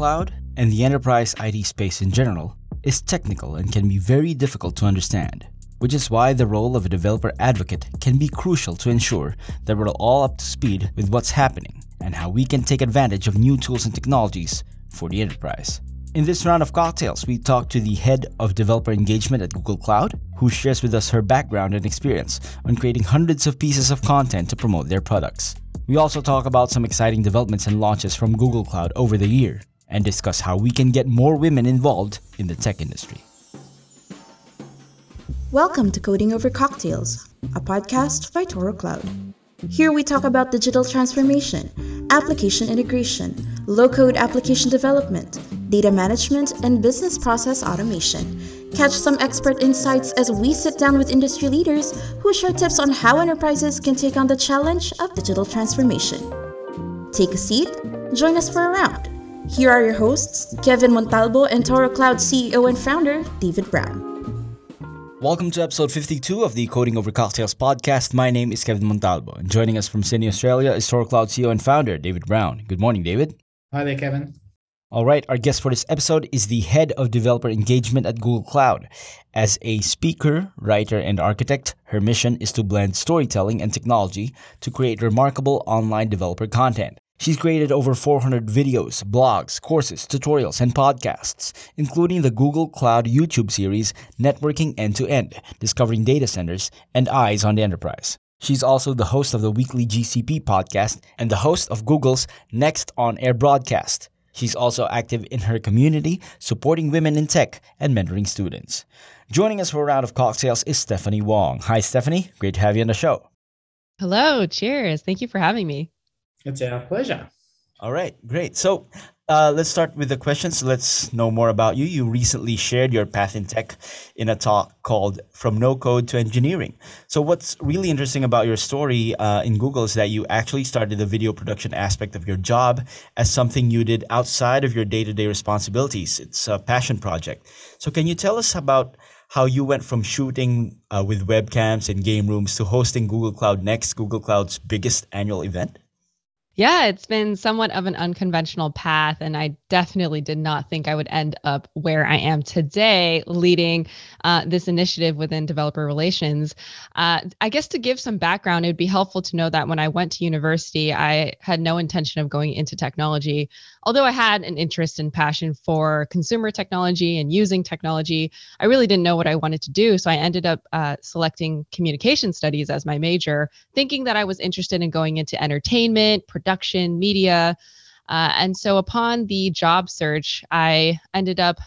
Cloud and the enterprise IT space in general is technical and can be very difficult to understand, which is why the role of a developer advocate can be crucial to ensure that we're all up to speed with what's happening and how we can take advantage of new tools and technologies for the enterprise. In this round of cocktails, we talk to the head of developer engagement at Google Cloud, who shares with us her background and experience on creating hundreds of pieces of content to promote their products. We also talk about some exciting developments and launches from Google Cloud over the year and discuss how we can get more women involved in the tech industry. Welcome to Coding Over Cocktails, a podcast by Toro Cloud. Here we talk about digital transformation, application integration, low code application development, data management, and business process automation. Catch some expert insights as we sit down with industry leaders who share tips on how enterprises can take on the challenge of digital transformation. Take a seat, join us for a round. Here are your hosts, Kevin Montalbo and Toro Cloud CEO and founder, David Brown. Welcome to episode 52 of the Coding Over Cocktails podcast. My name is Kevin Montalbo, and joining us from Sydney, Australia is Toro Cloud CEO and founder, David Brown. Good morning, David. Hi there, Kevin. All right, our guest for this episode is the head of developer engagement at Google Cloud. As a speaker, writer, and architect, her mission is to blend storytelling and technology to create remarkable online developer content. She's created over 400 videos, blogs, courses, tutorials, and podcasts, including the Google Cloud YouTube series Networking End to End, Discovering Data Centers, and Eyes on the Enterprise. She's also the host of the weekly GCP podcast and the host of Google's Next On Air broadcast. She's also active in her community, supporting women in tech and mentoring students. Joining us for a round of cocktails is Stephanie Wong. Hi, Stephanie. Great to have you on the show. Hello. Cheers. Thank you for having me. It's our pleasure. All right, great. So uh, let's start with the questions. Let's know more about you. You recently shared your path in tech in a talk called From No Code to Engineering. So, what's really interesting about your story uh, in Google is that you actually started the video production aspect of your job as something you did outside of your day to day responsibilities. It's a passion project. So, can you tell us about how you went from shooting uh, with webcams in game rooms to hosting Google Cloud Next, Google Cloud's biggest annual event? Yeah, it's been somewhat of an unconventional path, and I definitely did not think I would end up where I am today, leading uh, this initiative within developer relations. Uh, I guess to give some background, it would be helpful to know that when I went to university, I had no intention of going into technology. Although I had an interest and passion for consumer technology and using technology, I really didn't know what I wanted to do. So I ended up uh, selecting communication studies as my major, thinking that I was interested in going into entertainment, production, media. Uh, and so upon the job search, I ended up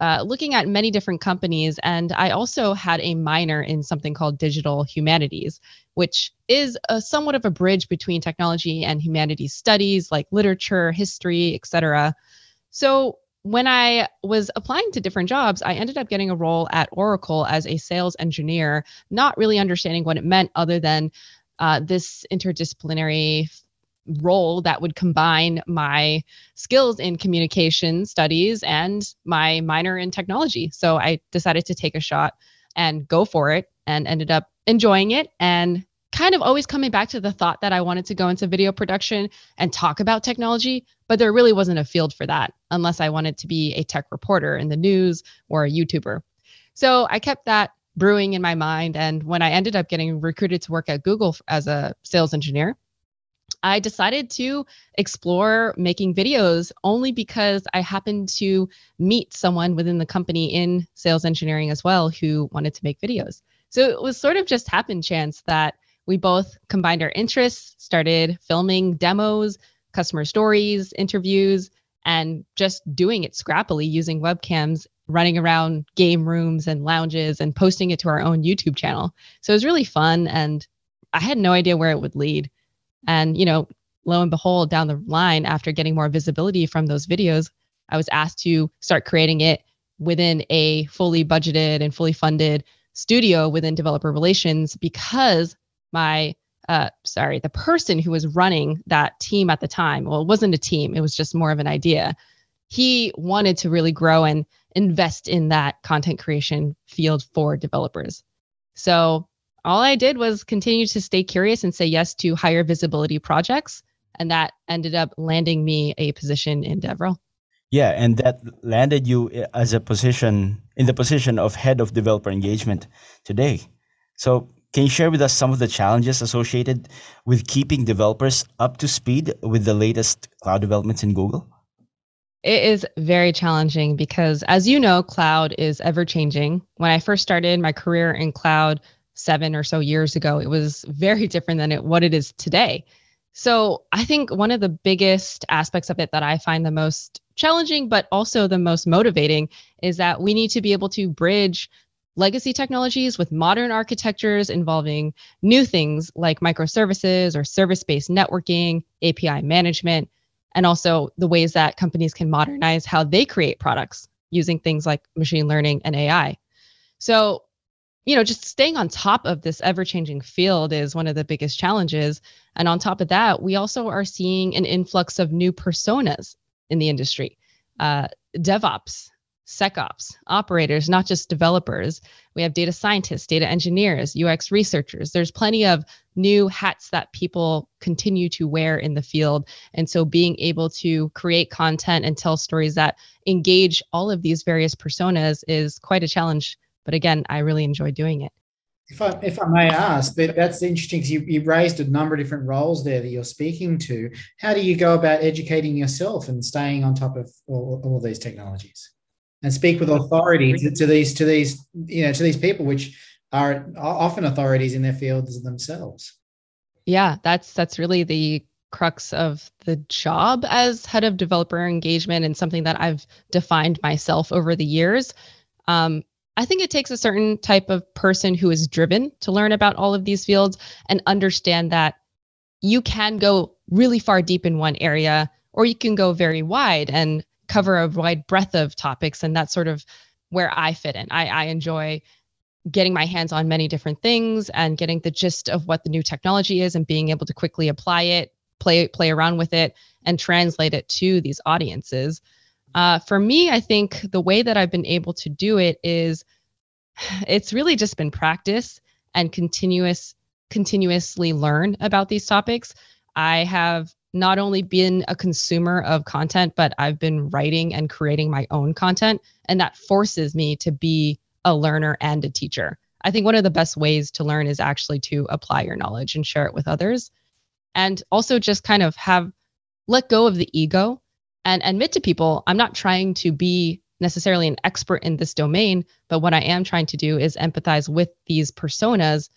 uh, looking at many different companies. And I also had a minor in something called digital humanities, which is a, somewhat of a bridge between technology and humanities studies like literature, history, etc. So when I was applying to different jobs, I ended up getting a role at Oracle as a sales engineer, not really understanding what it meant other than uh, this interdisciplinary role that would combine my skills in communication studies and my minor in technology. So I decided to take a shot and go for it and ended up enjoying it and kind of always coming back to the thought that I wanted to go into video production and talk about technology, but there really wasn't a field for that unless I wanted to be a tech reporter in the news or a YouTuber. So I kept that brewing in my mind. And when I ended up getting recruited to work at Google as a sales engineer, I decided to explore making videos only because I happened to meet someone within the company in sales engineering as well who wanted to make videos. So it was sort of just happen chance that we both combined our interests, started filming demos, customer stories, interviews, and just doing it scrappily using webcams, running around game rooms and lounges and posting it to our own YouTube channel. So it was really fun and I had no idea where it would lead. And, you know, lo and behold, down the line, after getting more visibility from those videos, I was asked to start creating it within a fully budgeted and fully funded studio within developer relations because my uh, sorry, the person who was running that team at the time, well, it wasn't a team, it was just more of an idea. He wanted to really grow and invest in that content creation field for developers. So all I did was continue to stay curious and say yes to higher visibility projects. And that ended up landing me a position in DevRel. Yeah, and that landed you eh, as a position in the position of head of developer engagement today. So, can you share with us some of the challenges associated with keeping developers up to speed with the latest cloud developments in Google? It is very challenging because, as you know, cloud is ever changing. When I first started my career in cloud seven or so years ago, it was very different than it, what it is today. So, I think one of the biggest aspects of it that I find the most challenging, but also the most motivating, is that we need to be able to bridge legacy technologies with modern architectures involving new things like microservices or service based networking, API management and also the ways that companies can modernize how they create products using things like machine learning and AI. So, you know, just staying on top of this ever changing field is one of the biggest challenges. And on top of that, we also are seeing an influx of new personas in the industry uh, DevOps, SecOps, operators, not just developers. We have data scientists, data engineers, UX researchers. There's plenty of new hats that people continue to wear in the field. And so being able to create content and tell stories that engage all of these various personas is quite a challenge. But again, I really enjoy doing it. If I, if I may ask, that, that's interesting because you, you raised a number of different roles there that you're speaking to. How do you go about educating yourself and staying on top of all, all of these technologies? And speak with authority to, to these to these you know to these people, which are often authorities in their fields themselves. Yeah, that's that's really the crux of the job as head of developer engagement and something that I've defined myself over the years. Um, I think it takes a certain type of person who is driven to learn about all of these fields and understand that you can go really far deep in one area or you can go very wide and cover a wide breadth of topics. And that's sort of where I fit in. I, I enjoy getting my hands on many different things and getting the gist of what the new technology is and being able to quickly apply it, play play around with it, and translate it to these audiences. Uh, for me, I think the way that I've been able to do it is it's really just been practice and continuous continuously learn about these topics. I have not only been a consumer of content, but I've been writing and creating my own content. And that forces me to be a learner and a teacher. I think one of the best ways to learn is actually to apply your knowledge and share it with others. And also just kind of have let go of the ego and admit to people, I'm not trying to be necessarily an expert in this domain, but what I am trying to do is empathize with these personas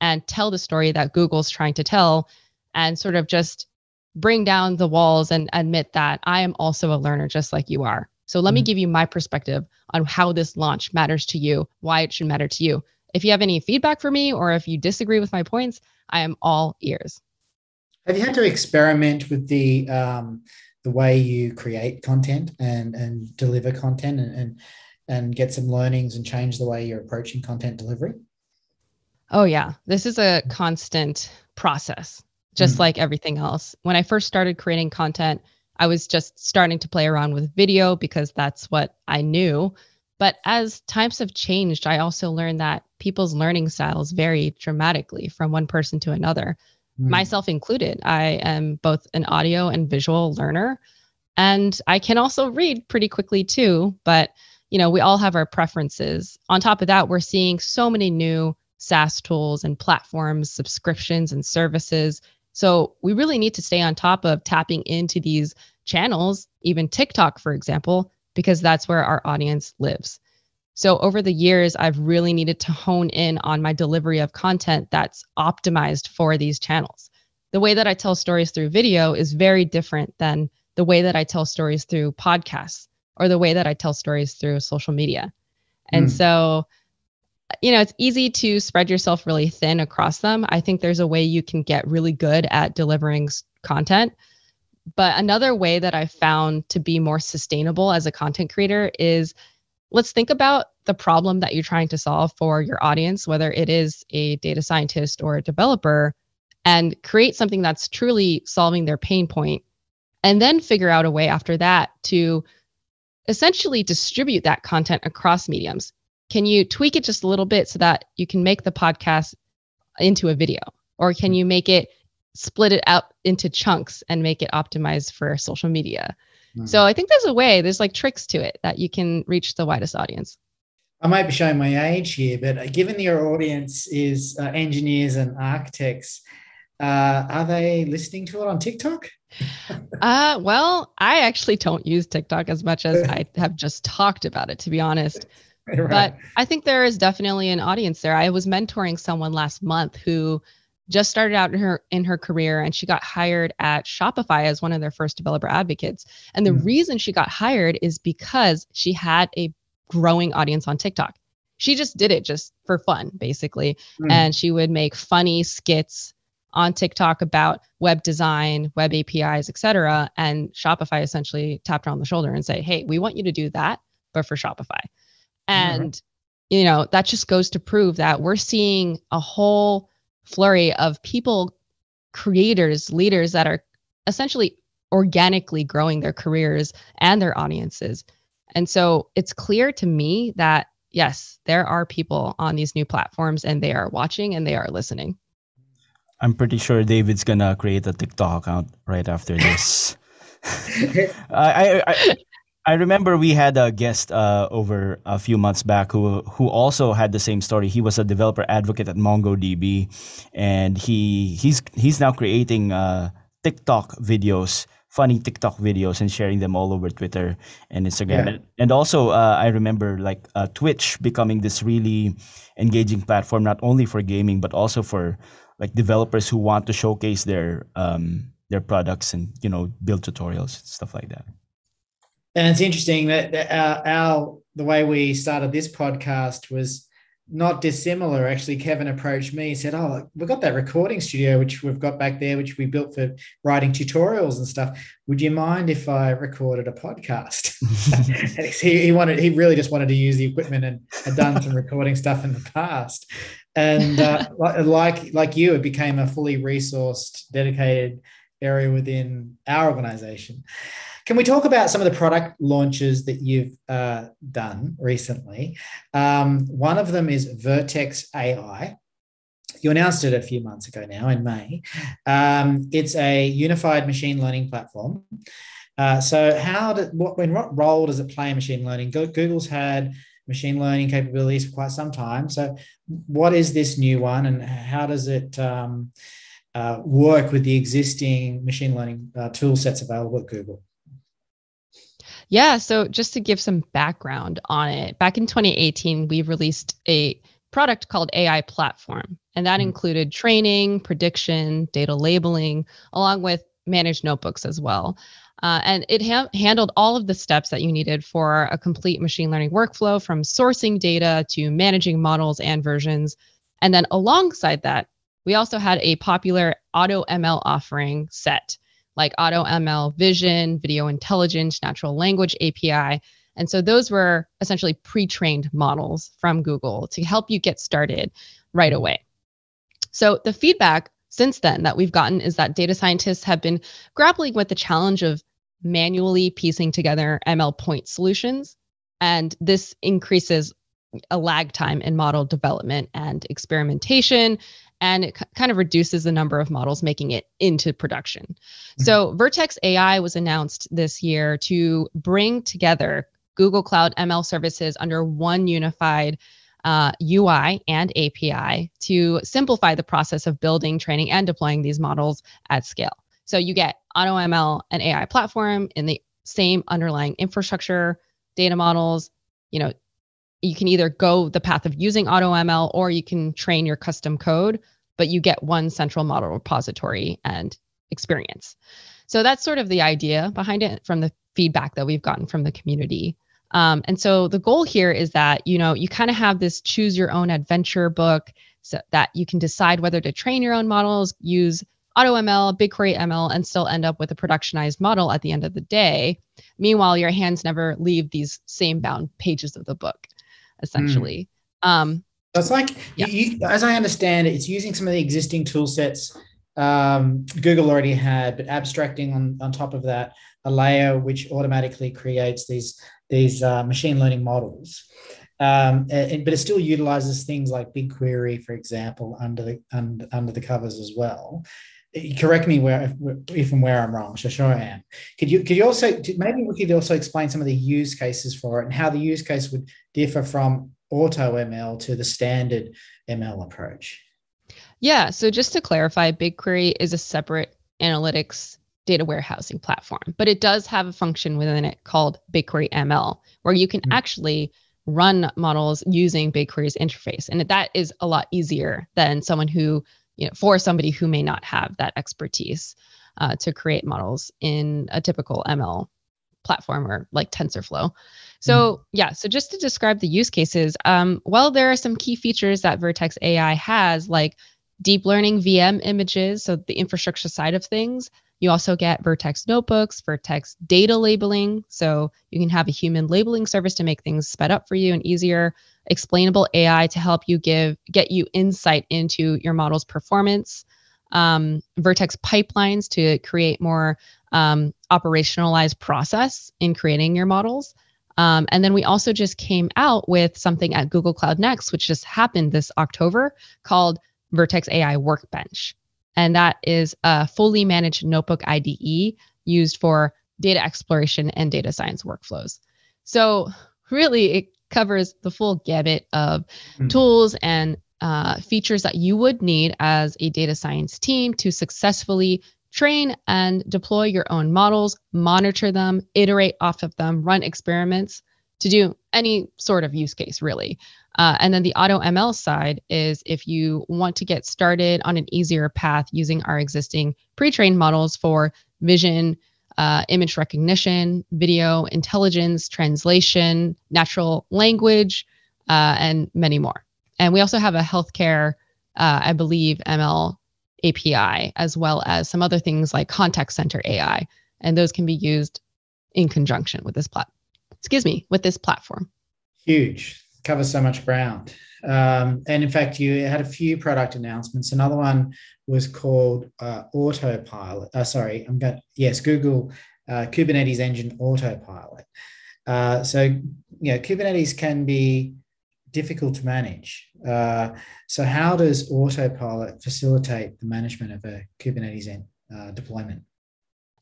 and tell the story that Google's trying to tell and sort of just bring down the walls and admit that I am also a learner just like you are. So let mm-hmm. me give you my perspective on how this launch matters to you, why it should matter to you. If you have any feedback for me or if you disagree with my points, I am all ears. Have you had to experiment with the um, the way you create content and and deliver content and, and and get some learnings and change the way you're approaching content delivery? Oh yeah, this is a constant process just mm like everything else. When I first started creating content, I was just starting to play around with video because that's what I knew. But as times have changed, I also learned that people's learning styles vary dramatically from one person to another, mm myself included. I am both an audio and visual learner, and I can also read pretty quickly too. But you know, we all have our preferences. On top of that, we're seeing so many new SaaS tools and platforms, subscriptions and services so we really need to stay on top of tapping into these channels, even TikTok, for example, because that's where our audience lives. So over the years, I've really needed to hone in on my delivery of content that's optimized for these channels. The way that I tell stories through video is very different than the way that I tell stories through podcasts or the way that I tell stories through social media. And mm. so you know, it's easy to spread yourself really thin across them. I think there's a way you can get really good at delivering content. But another way that I've found to be more sustainable as a content creator is let's think about the problem that you're trying to solve for your audience, whether it is a data scientist or a developer, and create something that's truly solving their pain point. And then figure out a way after that to essentially distribute that content across mediums can you tweak it just a little bit so that you can make the podcast into a video or can you make it split it out into chunks and make it optimized for social media Mm. So I think there's a way, there's like tricks to it that you can reach the widest audience. I might be showing my age here, but uh, given your audience is uh, engineers and architects, uh, are they listening to it on TikTok? uh, well, I actually don't use TikTok as much as I have just talked about it, to be honest. Right. But I think there is definitely an audience there. I was mentoring someone last month who just started out in her in her career and she got hired at Shopify as one of their first developer advocates. And the Mm. reason she got hired is because she had a growing audience on TikTok. She just did it just for fun, basically. Mm. And she would make funny skits on TikTok about web design, web APIs, etc. And Shopify essentially tapped her on the shoulder and say, "Hey, we want you to do that, but for Shopify." And you know that just goes to prove that we're seeing a whole flurry of people, creators, leaders that are essentially organically growing their careers and their audiences. And so it's clear to me that yes, there are people on these new platforms and they are watching and they are listening. I'm pretty sure David's gonna create a TikTok account right after this. I, I, I I remember we had a guest uh, over a few months back who who also had the same story. He was a developer advocate at MongoDB, and he he's he's now creating uh, TikTok videos, funny TikTok videos, and sharing them all over Twitter and Instagram. Yeah. And, and also, uh, I remember like uh, Twitch becoming this really engaging platform, not only for gaming but also for like developers who want to showcase their um, their products and you know build tutorials and stuff like that. And it's interesting that, our, our the way we started this podcast was not dissimilar. Actually, Kevin approached me, and said, "Oh, we've got that recording studio which we've got back there, which we built for writing tutorials and stuff. Would you mind if I recorded a podcast?" he, he wanted, he really just wanted to use the equipment and had done some recording stuff in the past. And uh, like like you, it became a fully resourced, dedicated area within our organization. Can we talk about some of the product launches that you've uh, done recently? Um, one of them is Vertex AI. You announced it a few months ago now in May. Um, it's a unified machine learning platform. Uh, so, how did what when what role does it play in machine learning? Google's had machine learning capabilities for quite some time. So, what is this new one, and how does it um, uh, work with the existing machine learning uh, tool sets available at Google? Yeah. So just to give some background on it, back in 2018, we released a product called AI Platform, and that Mhm. included training, prediction, data labeling, along with managed notebooks as well. Uh, and it ha- handled all of the steps that you needed for a complete machine learning workflow from sourcing data to managing models and versions. And then alongside that, we also had a popular auto ML offering set like Auto ML Vision, Video Intelligence, Natural Language API. And so those were essentially pre trained models from Google to help you get started right away. So the feedback since then that we've gotten is that data scientists have been grappling with the challenge of manually piecing together ML point solutions. And this increases a lag time in model development and experimentation and it kind of reduces the number of models making it into production. So, Vertex AI was announced this year to bring together Google Cloud ML services under one unified uh, UI and API to simplify the process of building, training, and deploying these models at scale. So, you get AutoML and AI platform in the same underlying infrastructure, data models, you know, you can either go the path of using AutoML or you can train your custom code, but you get one central model repository and experience. So that's sort of the idea behind it from the feedback that we've gotten from the community. Um, and so the goal here is that you know you kind of have this choose your own adventure book so that you can decide whether to train your own models, use AutoML, BigQuery ML, and still end up with a productionized model at the end of the day. Meanwhile, your hands never leave these same bound pages of the book essentially. Um, So it's like, Yeah. you, you- as I understand it, it's using some of the existing tool sets um, Google already had, but abstracting on, on top of that a layer which automatically creates these these uh, machine learning models. Um, and, but it still utilizes things like BigQuery, for example, under the under, under the covers as well. Correct me where if and where I'm wrong. Sure I am. Could you could you also maybe we could also explain some of the use cases for it and how the use case would differ from auto ML to the standard ML approach? Yeah. So just to clarify, BigQuery is a separate analytics data warehousing platform, but it does have a function within it called BigQuery ML, where you can mm-hmm. actually run models using BigQuery's interface. And that is a lot easier than someone who you know, for somebody who may not have that expertise uh, to create models in a typical ML platform or like TensorFlow. So mm. yeah, so just to describe the use cases, um, well, there are some key features that Vertex AI has, like deep learning VM images, so the infrastructure side of things. You also get Vertex notebooks, Vertex data labeling, so you can have a human labeling service to make things sped up for you and easier explainable AI to help you give get you insight into your model's performance, um, Vertex pipelines to create more um, operationalized process in creating your models. Um, and then we also just came out with something at Google Cloud Next, which just happened this October, called Vertex AI Workbench. And that is a fully managed notebook IDE used for data exploration and data science workflows. So, really, it covers the full gamut of mm-hmm. tools and uh, features that you would need as a data science team to successfully train and deploy your own models, monitor them, iterate off of them, run experiments to do any sort of use case, really. Uh, and then the auto ML side is if you want to get started on an easier path using our existing pre trained models for vision, uh, image recognition, video intelligence, translation, natural language, uh, and many more. And we also have a healthcare, uh, I believe, ML API, as well as some other things like contact center AI. And those can be used in conjunction with this plat. Excuse me, with this platform. Huge, covers so much ground. Um, and in fact, you had a few product announcements. Another one was called uh, Autopilot. Uh, sorry, I'm going. Yes, Google uh, Kubernetes Engine Autopilot. Uh, so, you know, Kubernetes can be difficult to manage. Uh, so, how does Autopilot facilitate the management of a Kubernetes uh, deployment?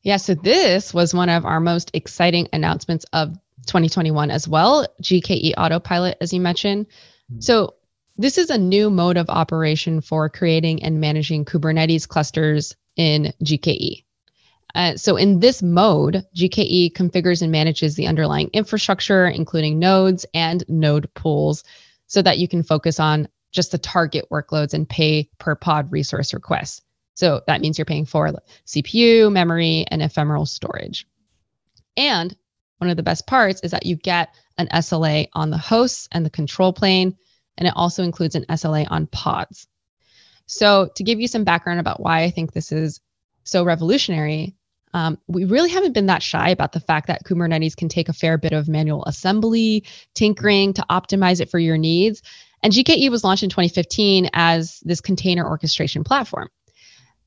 Yeah, so this was one of our most exciting announcements of 2021 as well. GKE Autopilot, as you mentioned. Hmm. So this is a new mode of operation for creating and managing Kubernetes clusters in GKE. Uh, so in this mode, GKE configures and manages the underlying infrastructure, including nodes and node pools, so that you can focus on just the target workloads and pay per pod resource requests. So that means you're paying for CPU, memory, and ephemeral storage. And one of the best parts is that you get an SLA on the hosts and the control plane, and it also includes an SLA on pods. So, to give you some background about why I think this is so revolutionary, um, we really haven't been that shy about the fact that Kubernetes can take a fair bit of manual assembly, tinkering to optimize it for your needs. And GKE was launched in 2015 as this container orchestration platform.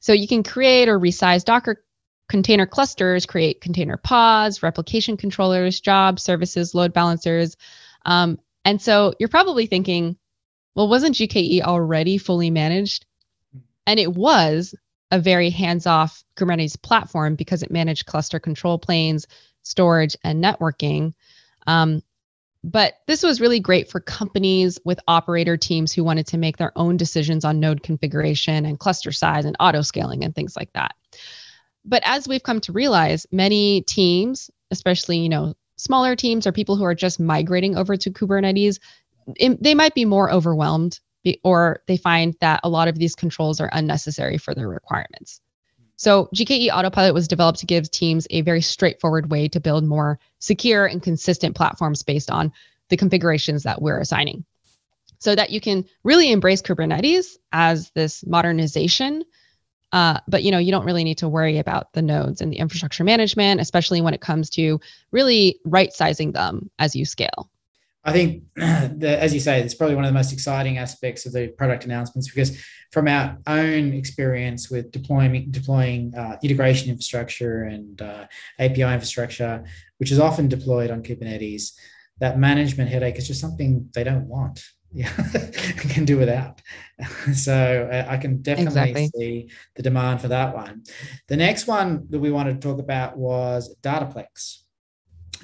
So you can create or resize Docker container clusters, create container pods, replication controllers, jobs, services, load balancers. Um, and so you're probably thinking, well, wasn't GKE already fully managed? And it was a very hands off Kubernetes platform because it managed cluster control planes, storage, and networking. Um, but this was really great for companies with operator teams who wanted to make their own decisions on node configuration and cluster size and auto scaling and things like that. But as we've come to realize, many teams, especially, you know, smaller teams or people who are just migrating over to Kubernetes, it, they might be more overwhelmed or they find that a lot of these controls are unnecessary for their requirements. So, GKE Autopilot was developed to give teams a very straightforward way to build more secure and consistent platforms based on the configurations that we're assigning. So that you can really embrace Kubernetes as this modernization uh, but you know, you don't really need to worry about the nodes and the infrastructure management, especially when it comes to really right sizing them as you scale. I think, the, as you say, it's probably one of the most exciting aspects of the product announcements because, from our own experience with deploying deploying uh, integration infrastructure and uh, API infrastructure, which is often deployed on Kubernetes, that management headache is just something they don't want. Yeah, can do without. So uh, I can definitely exactly. see the demand for that one. The next one that we wanted to talk about was Dataplex,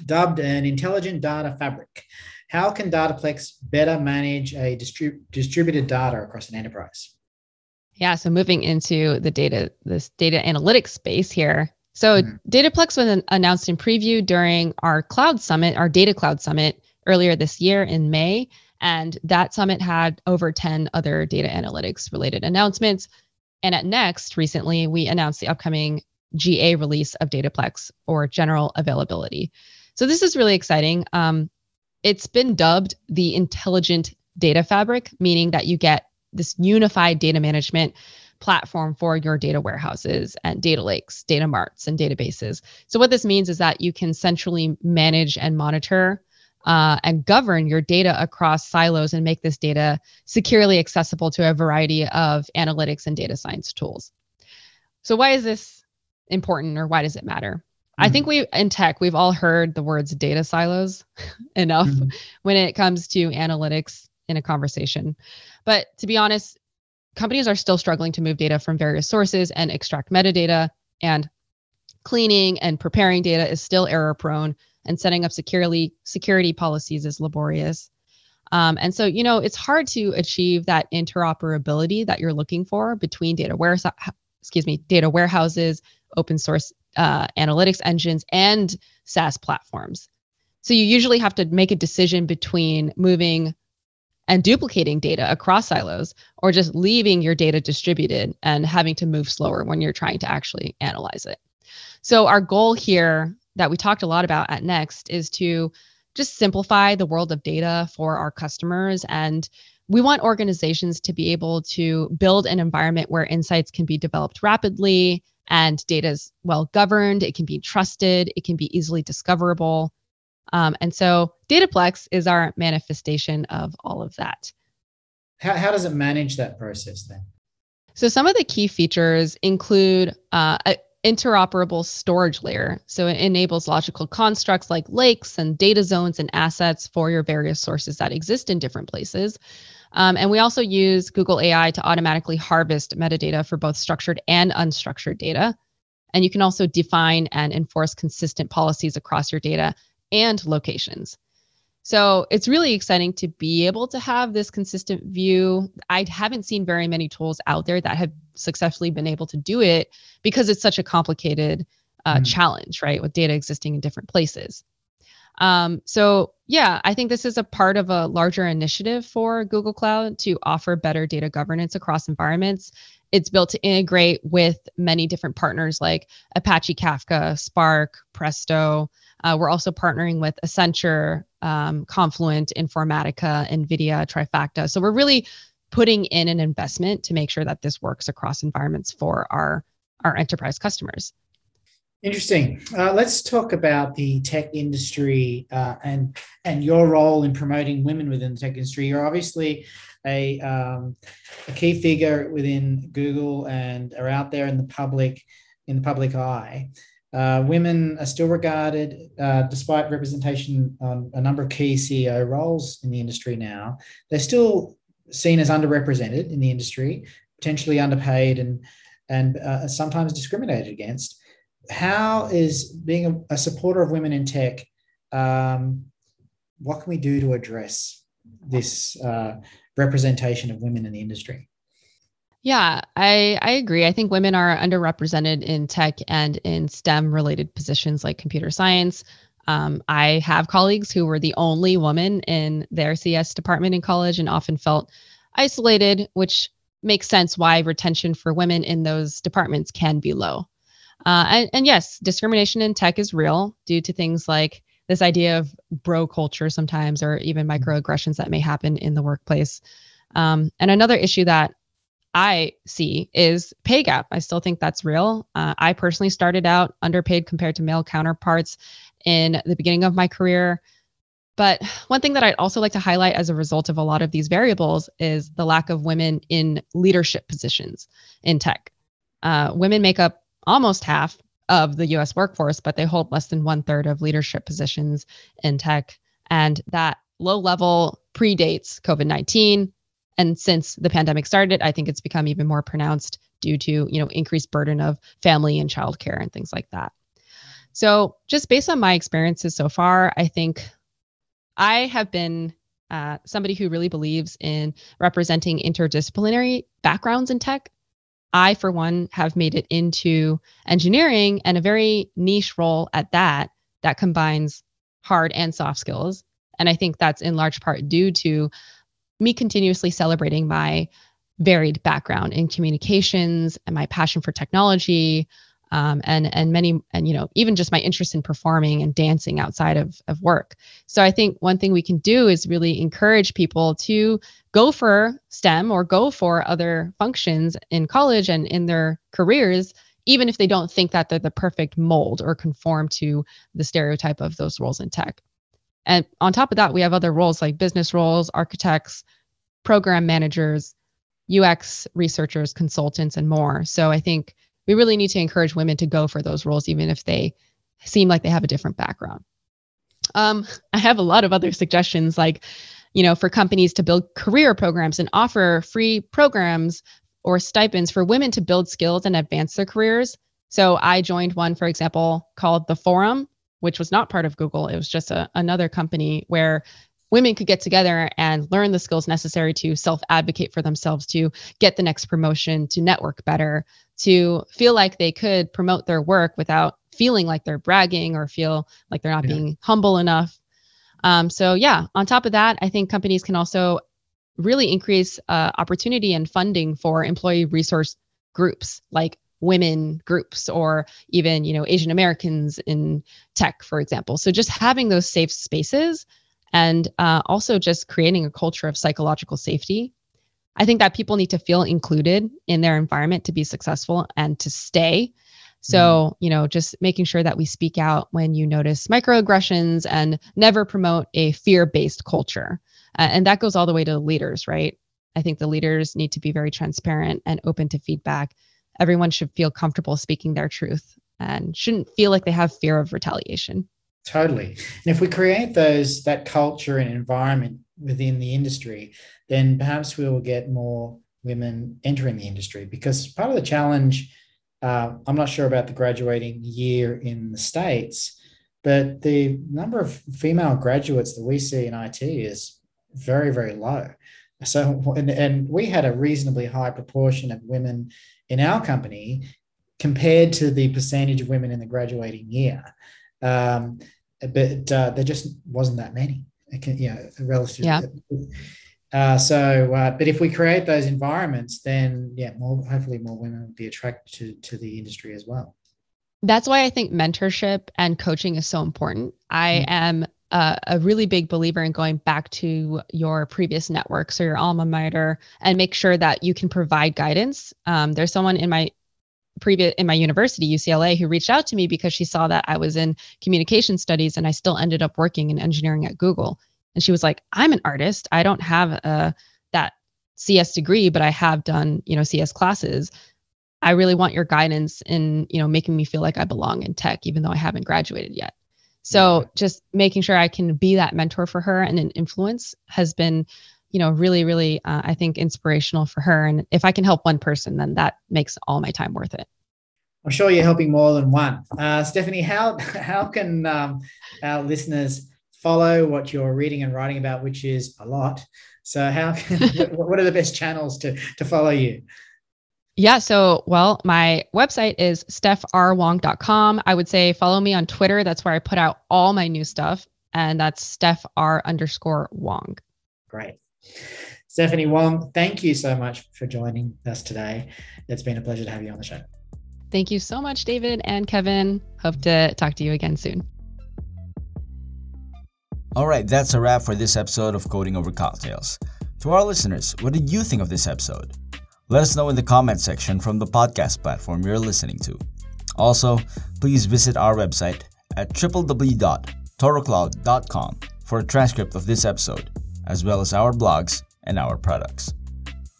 dubbed an intelligent data fabric. How can Dataplex better manage a distrib- distributed data across an enterprise? Yeah, so moving into the data, this data analytics space here. So mm-hmm. Dataplex was announced in preview during our cloud summit, our data cloud summit earlier this year in May. And that summit had over 10 other data analytics related announcements. And at Next, recently, we announced the upcoming GA release of Dataplex or general availability. So this is really exciting. Um, it's been dubbed the intelligent data fabric, meaning that you get this unified data management platform for your data warehouses and data lakes, data marts, and databases. So, what this means is that you can centrally manage and monitor uh, and govern your data across silos and make this data securely accessible to a variety of analytics and data science tools. So, why is this important or why does it matter? Mm-hmm. I think we in tech, we've all heard the words data silos enough mm-hmm. when it comes to analytics in a conversation. But to be honest, companies are still struggling to move data from various sources and extract metadata and cleaning and preparing data is still error prone and setting up securely security policies is laborious. Um, and so, you know, it's hard to achieve that interoperability that you're looking for between data warehouse, excuse me, data warehouses, open source uh, analytics engines, and SaaS platforms. So you usually have to make a decision between moving and duplicating data across silos or just leaving your data distributed and having to move slower when you're trying to actually analyze it. So our goal here that we talked a lot about at Next is to just simplify the world of data for our customers. And we want organizations to be able to build an environment where insights can be developed rapidly and data is well governed, it can be trusted, it can be easily discoverable. Um, and so Dataplex is our manifestation of all of that. How, how does it manage that process then? So some of the key features include uh, a, interoperable storage layer. So it enables logical constructs like lakes and data zones and assets for your various sources that exist in different places. Um, and we also use Google AI to automatically harvest metadata for both structured and unstructured data. And you can also define and enforce consistent policies across your data and locations. So it's really exciting to be able to have this consistent view. I haven't seen very many tools out there that have successfully been able to do it because it's such a complicated uh, mm. challenge, right? With data existing in different places. Um, so, yeah, I think this is a part of a larger initiative for Google Cloud to offer better data governance across environments. It's built to integrate with many different partners like Apache Kafka, Spark, Presto. Uh, we're also partnering with Accenture, um, Confluent, Informatica, NVIDIA, Trifacta. So we're really putting in an investment to make sure that this works across environments for our, our enterprise customers. Interesting. Uh, let's talk about the tech industry uh, and and your role in promoting women within the tech industry. You're obviously a, um, a key figure within Google and are out there in the public in the public eye. Uh, women are still regarded, uh, despite representation on a number of key CEO roles in the industry now, they're still seen as underrepresented in the industry, potentially underpaid, and and uh, sometimes discriminated against. How is being a, a supporter of women in tech? Um, what can we do to address this uh, representation of women in the industry? Yeah, I, I agree. I think women are underrepresented in tech and in STEM related positions like computer science. Um, I have colleagues who were the only woman in their CS department in college and often felt isolated, which makes sense why retention for women in those departments can be low. Uh, and, and yes, discrimination in tech is real due to things like this idea of bro culture sometimes, or even microaggressions that may happen in the workplace. Um, and another issue that I see is pay gap. I still think that's real. Uh, I personally started out underpaid compared to male counterparts in the beginning of my career. But one thing that I'd also like to highlight as a result of a lot of these variables is the lack of women in leadership positions in tech. Uh, women make up almost half of the US workforce, but they hold less than one third of leadership positions in tech. And that low level predates COVID 19. And since the pandemic started, I think it's become even more pronounced due to, you know, increased burden of family and childcare and things like that. So, just based on my experiences so far, I think I have been uh, somebody who really believes in representing interdisciplinary backgrounds in tech. I, for one, have made it into engineering and a very niche role at that that combines hard and soft skills. And I think that's in large part due to me continuously celebrating my varied background in communications and my passion for technology um, and and many and you know even just my interest in performing and dancing outside of of work. So i think one thing we can do is really encourage people to go for stem or go for other functions in college and in their careers even if they don't think that they're the perfect mold or conform to the stereotype of those roles in tech and on top of that we have other roles like business roles architects program managers ux researchers consultants and more so i think we really need to encourage women to go for those roles, even if they seem like they have a different background. Um, I have a lot of other suggestions, like, you know, for companies to build career programs and offer free programs or stipends for women to build skills and advance their careers. So I joined one, for example, called The Forum, which was not part of Google. It was just a, another company where women could get together and learn the skills necessary to self advocate for themselves, to get the next promotion, to network better, to feel like they could promote their work without feeling like they're bragging or feel like they're not yeah. being humble enough. Um, so, yeah, on top of that, I think companies can also really increase uh, opportunity and funding for employee resource groups like women groups or even you know asian americans in tech for example so just having those safe spaces and uh, also just creating a culture of psychological safety I think that people need to feel included in their environment to be successful and to stay. So, mm. you know, just making sure that we speak out when you notice microaggressions and never promote a fear based culture. Uh, and that goes all the way to the leaders, right? I think the leaders need to be very transparent and open to feedback. Everyone should feel comfortable speaking their truth and shouldn't feel like they have fear of retaliation. Totally. And if we create those that culture and environment within the industry, then perhaps we will get more women entering the industry. Because part of the challenge, uh, I'm not sure about the graduating year in the States, but the number of female graduates that we see in IT is very, very low. So, and, and we had a reasonably high proportion of women in our company compared to the percentage of women in the graduating year. Um, but uh, there just wasn't that many. Can, you know, relative. Yeah. Uh, so, uh, but if we create those environments, then yeah, more hopefully more women will be attracted to to the industry as well. That's why I think mentorship and coaching is so important. I mm-hmm. am a, a, really big believer in going back to your previous networks or your alma mater and make sure that you can provide guidance. Um, there's someone in my previous in my university UCLA who reached out to me because she saw that I was in communication studies and I still ended up working in engineering at Google. And she was like I'm an artist. I don't have a that CS degree but I have done you know CS classes. I really want your guidance in you know making me feel like I belong in tech even though I haven't graduated yet so just making sure I can be that mentor for her and an influence has been you know really really uh, i think inspirational for her. And if i can help one person then that makes all my time worth it. I'm sure you're helping more than one. Uh, stephanie how how can um, our listeners follow what you're reading and writing about which is a lot? So how can, what are the best channels to to follow you yeah. So, well, my website is stephRwong.com. I would say follow me on Twitter. That's where I put out all my new stuff. And that's Steph R underscore Wong. Great. Stephanie Wong, thank you so much for joining us today. It's been a pleasure to have you on the show. Thank you so much, David and Kevin. Hope to talk to you again soon. All right, that's a wrap for this episode of Coding Over Cocktails. To our listeners, what did you think of this episode? Let us know in the comment section from the podcast platform you're listening to. Also, please visit our website at www.torocloud.com for a transcript of this episode as well as our blogs and our products.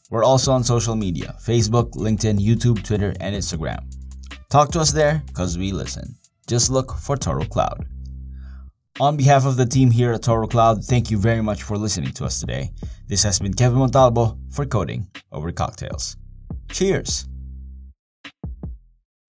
We're also on social media Facebook, LinkedIn, YouTube, Twitter, and Instagram. Talk to us there because we listen. Just look for Toro Cloud. On behalf of the team here at Toro Cloud, thank you very much for listening to us today. This has been Kevin Montalbo for Coding Over Cocktails. Cheers!